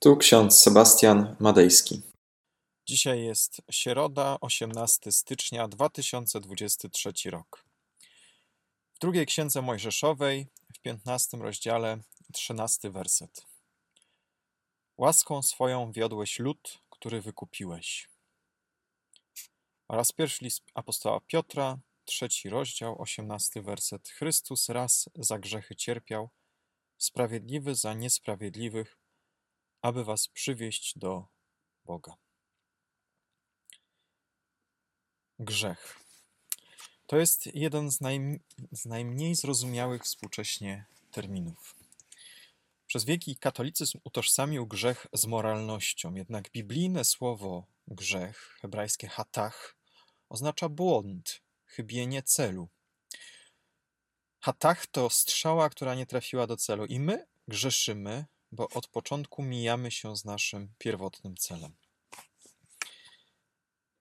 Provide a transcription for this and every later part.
Tu ksiądz Sebastian Madejski. Dzisiaj jest środa, 18 stycznia 2023 rok. W drugiej księdze Mojżeszowej, w 15 rozdziale, 13 werset. Łaską swoją wiodłeś lud, który wykupiłeś. Oraz pierwszy list apostoła Piotra, trzeci rozdział, 18 werset. Chrystus raz za grzechy cierpiał, sprawiedliwy za niesprawiedliwych, aby was przywieść do Boga. Grzech. To jest jeden z, z najmniej zrozumiałych współcześnie terminów. Przez wieki katolicyzm utożsamił grzech z moralnością, jednak biblijne słowo grzech, hebrajskie hatach, oznacza błąd, chybienie celu. Hatach to strzała, która nie trafiła do celu i my grzeszymy, bo od początku mijamy się z naszym pierwotnym celem.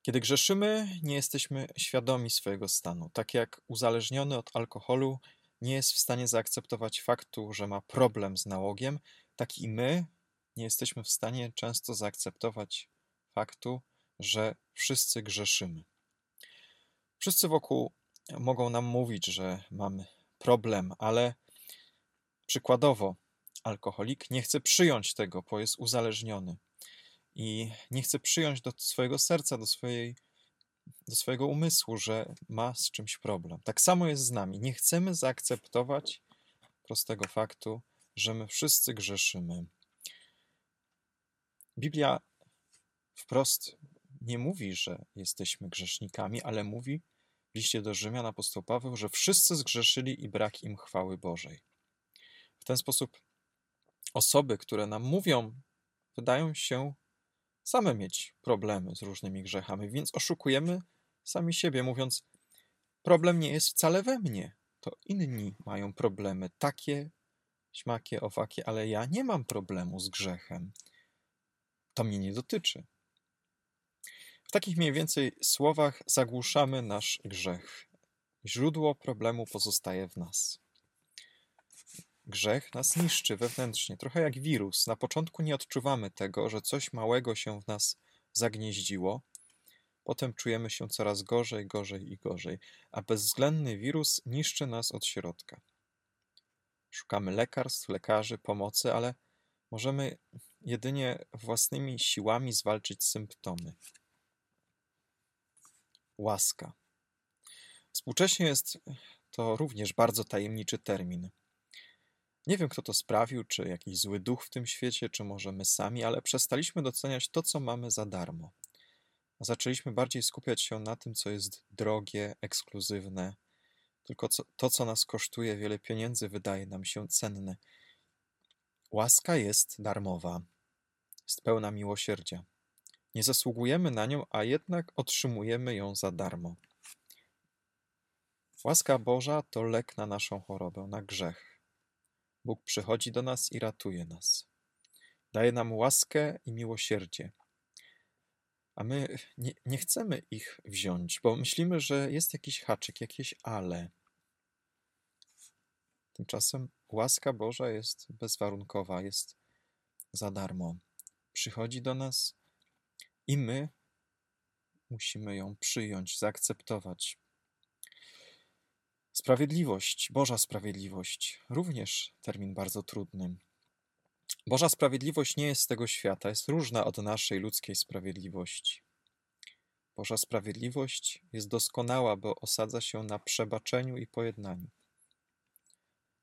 Kiedy grzeszymy, nie jesteśmy świadomi swojego stanu. Tak jak uzależniony od alkoholu nie jest w stanie zaakceptować faktu, że ma problem z nałogiem, tak i my nie jesteśmy w stanie często zaakceptować faktu, że wszyscy grzeszymy. Wszyscy wokół mogą nam mówić, że mamy problem, ale przykładowo alkoholik nie chce przyjąć tego, bo jest uzależniony i nie chce przyjąć do swojego serca, do, swojej, do swojego umysłu, że ma z czymś problem. Tak samo jest z nami. Nie chcemy zaakceptować prostego faktu, że my wszyscy grzeszymy. Biblia wprost nie mówi, że jesteśmy grzesznikami, ale mówi w liście do Rzymian apostoł Paweł, że wszyscy zgrzeszyli i brak im chwały Bożej. W ten sposób osoby, które nam mówią, wydają się same mieć problemy z różnymi grzechami, więc oszukujemy sami siebie, mówiąc: Problem nie jest wcale we mnie, to inni mają problemy, takie, śmakie, owakie, ale ja nie mam problemu z grzechem. To mnie nie dotyczy. W takich mniej więcej słowach zagłuszamy nasz grzech. Źródło problemu pozostaje w nas. Grzech nas niszczy wewnętrznie, trochę jak wirus. Na początku nie odczuwamy tego, że coś małego się w nas zagnieździło. Potem czujemy się coraz gorzej, gorzej i gorzej, a bezwzględny wirus niszczy nas od środka. Szukamy lekarstw, lekarzy, pomocy, ale możemy jedynie własnymi siłami zwalczyć symptomy. Łaska. Współcześnie jest to również bardzo tajemniczy termin. Nie wiem, kto to sprawił, czy jakiś zły duch w tym świecie, czy może my sami, ale przestaliśmy doceniać to, co mamy za darmo. Zaczęliśmy bardziej skupiać się na tym, co jest drogie, ekskluzywne. Tylko co, to, co nas kosztuje wiele pieniędzy, wydaje nam się cenne. Łaska jest darmowa, jest pełna miłosierdzia. Nie zasługujemy na nią, a jednak otrzymujemy ją za darmo. Łaska Boża to lek na naszą chorobę, na grzech. Bóg przychodzi do nas i ratuje nas. Daje nam łaskę i miłosierdzie. A my nie, nie chcemy ich wziąć, bo myślimy, że jest jakiś haczyk, jakieś ale. Tymczasem łaska Boża jest bezwarunkowa, jest za darmo. Przychodzi do nas i my musimy ją przyjąć, zaakceptować. Sprawiedliwość, Boża sprawiedliwość, również termin bardzo trudny. Boża sprawiedliwość nie jest z tego świata, jest różna od naszej ludzkiej sprawiedliwości. Boża sprawiedliwość jest doskonała, bo osadza się na przebaczeniu i pojednaniu.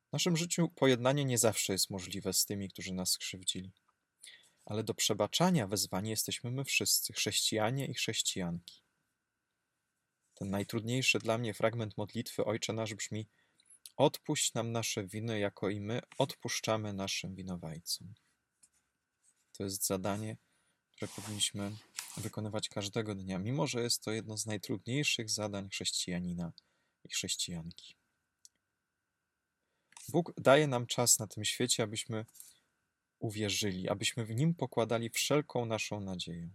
W naszym życiu pojednanie nie zawsze jest możliwe z tymi, którzy nas skrzywdzili. Ale do przebaczania wezwani jesteśmy my wszyscy, chrześcijanie i chrześcijanki. Ten najtrudniejszy dla mnie fragment modlitwy Ojcze nasz brzmi: Odpuść nam nasze winy, jako i my odpuszczamy naszym winowajcom. To jest zadanie, które powinniśmy wykonywać każdego dnia, mimo że jest to jedno z najtrudniejszych zadań chrześcijanina i chrześcijanki. Bóg daje nam czas na tym świecie, abyśmy uwierzyli, abyśmy w nim pokładali wszelką naszą nadzieję.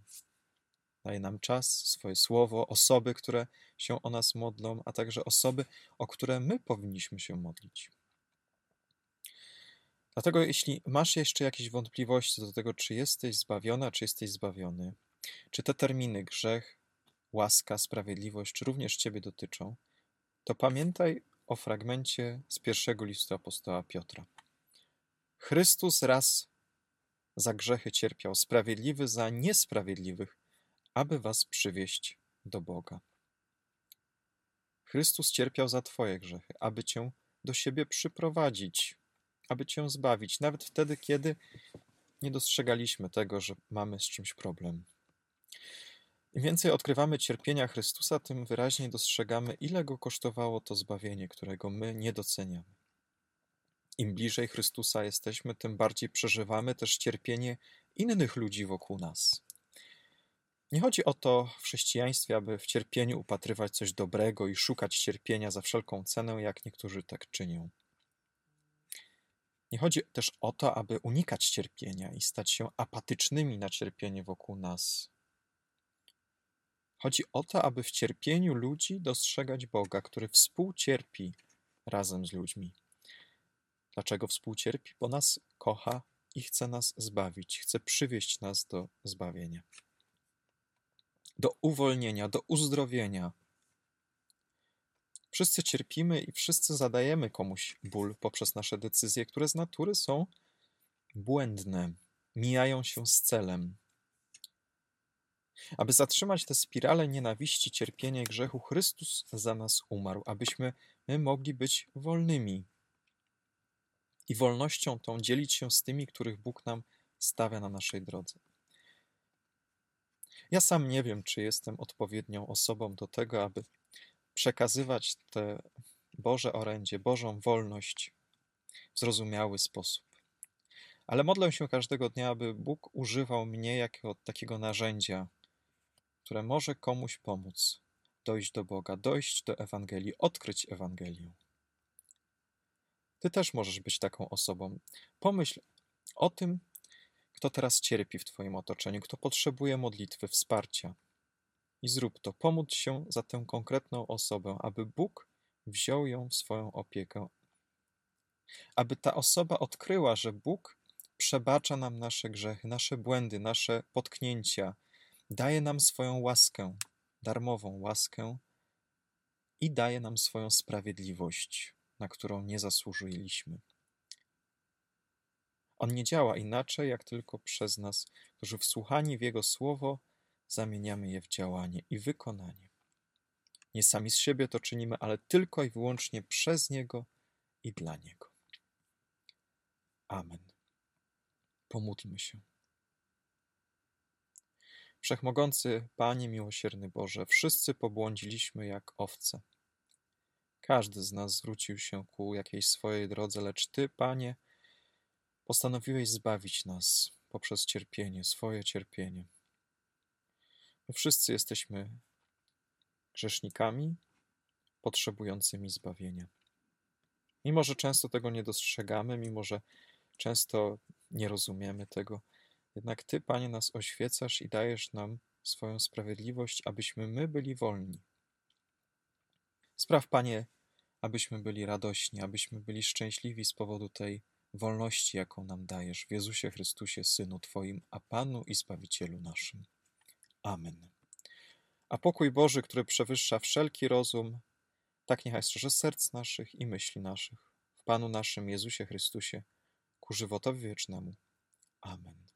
Daje nam czas, swoje słowo, osoby, które się o nas modlą, a także osoby, o które my powinniśmy się modlić. Dlatego, jeśli masz jeszcze jakieś wątpliwości do tego, czy jesteś zbawiona, czy jesteś zbawiony, czy te terminy grzech, łaska, sprawiedliwość, czy również Ciebie dotyczą, to pamiętaj o fragmencie z pierwszego listu apostoła Piotra. Chrystus raz za grzechy cierpiał, sprawiedliwy za niesprawiedliwych, aby was przywieść do Boga. Chrystus cierpiał za Twoje grzechy, aby Cię do siebie przyprowadzić, aby Cię zbawić, nawet wtedy, kiedy nie dostrzegaliśmy tego, że mamy z czymś problem. Im więcej odkrywamy cierpienia Chrystusa, tym wyraźniej dostrzegamy, ile go kosztowało to zbawienie, którego my nie doceniamy. Im bliżej Chrystusa jesteśmy, tym bardziej przeżywamy też cierpienie innych ludzi wokół nas. Nie chodzi o to w chrześcijaństwie, aby w cierpieniu upatrywać coś dobrego i szukać cierpienia za wszelką cenę, jak niektórzy tak czynią. Nie chodzi też o to, aby unikać cierpienia i stać się apatycznymi na cierpienie wokół nas. Chodzi o to, aby w cierpieniu ludzi dostrzegać Boga, który współcierpi razem z ludźmi. Dlaczego współcierpi? Bo nas kocha i chce nas zbawić, chce przywieść nas do zbawienia, do uwolnienia, do uzdrowienia. Wszyscy cierpimy i wszyscy zadajemy komuś ból poprzez nasze decyzje, które z natury są błędne, mijają się z celem. Aby zatrzymać tę spiralę nienawiści, cierpienia i grzechu, Chrystus za nas umarł, abyśmy my mogli być wolnymi i wolnością tą dzielić się z tymi, których Bóg nam stawia na naszej drodze. Ja sam nie wiem, czy jestem odpowiednią osobą do tego, aby przekazywać te Boże orędzie, Bożą wolność w zrozumiały sposób. Ale modlę się każdego dnia, aby Bóg używał mnie jako takiego narzędzia, które może komuś pomóc dojść do Boga, dojść do Ewangelii, odkryć Ewangelię. Ty też możesz być taką osobą. Pomyśl o tym, kto teraz cierpi w Twoim otoczeniu, kto potrzebuje modlitwy, wsparcia. I zrób to. Pomódl się za tę konkretną osobę, aby Bóg wziął ją w swoją opiekę. Aby ta osoba odkryła, że Bóg przebacza nam nasze grzechy, nasze błędy, nasze potknięcia, daje nam swoją łaskę, darmową łaskę i daje nam swoją sprawiedliwość na którą nie zasłużyliśmy. On nie działa inaczej, jak tylko przez nas, którzy wsłuchani w Jego słowo zamieniamy je w działanie i wykonanie. Nie sami z siebie to czynimy, ale tylko i wyłącznie przez Niego i dla Niego. Amen. Pomódlmy się. Wszechmogący Panie, miłosierny Boże, wszyscy pobłądziliśmy jak owce. Każdy z nas zwrócił się ku jakiejś swojej drodze, lecz Ty, Panie, postanowiłeś zbawić nas poprzez cierpienie, swoje cierpienie. My wszyscy jesteśmy grzesznikami potrzebującymi zbawienia. Mimo, że często tego nie dostrzegamy, mimo, że często nie rozumiemy tego, jednak Ty, Panie, nas oświecasz i dajesz nam swoją sprawiedliwość, abyśmy my byli wolni. Spraw, Panie, abyśmy byli radośni, abyśmy byli szczęśliwi z powodu tej wolności, jaką nam dajesz w Jezusie Chrystusie, Synu Twoim, a Panu i Zbawicielu naszym. Amen. A pokój Boży, który przewyższa wszelki rozum, tak niechaj strzeże serc naszych i myśli naszych w Panu naszym Jezusie Chrystusie, ku żywotowi wiecznemu. Amen.